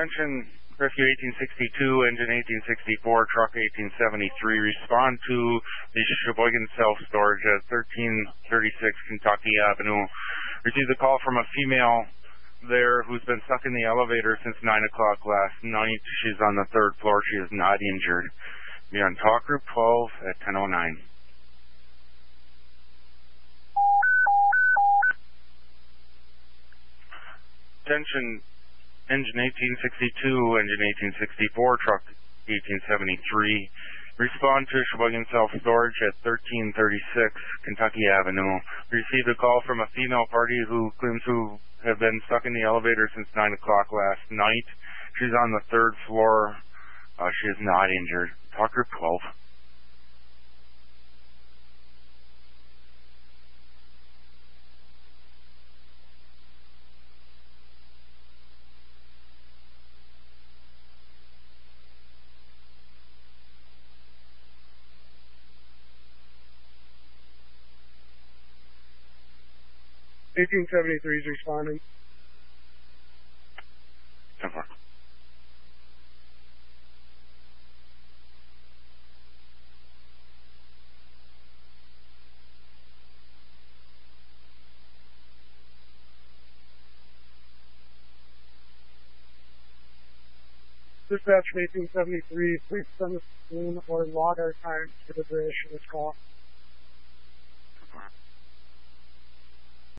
Attention, Rescue 1862, Engine 1864, Truck 1873. Respond to the Sheboygan Self-Storage at 1336 Kentucky Avenue. Received a call from a female there who's been stuck in the elevator since 9 o'clock last night. She's on the third floor. She is not injured. Be on Talk Group 12 at 1009. Attention, engine 1862, engine 1864, truck 1873. Respond to Sheboygan Self-Storage at 1336 Kentucky Avenue. Received a call from a female party who claims to have been stuck in the elevator since 9 o'clock last night. She's on the third floor. Uh, she is not injured. Talk group 12. Eighteen seventy three is responding. 10 4. Dispatch eighteen seventy three, please send the scene or log our time to the duration of this call.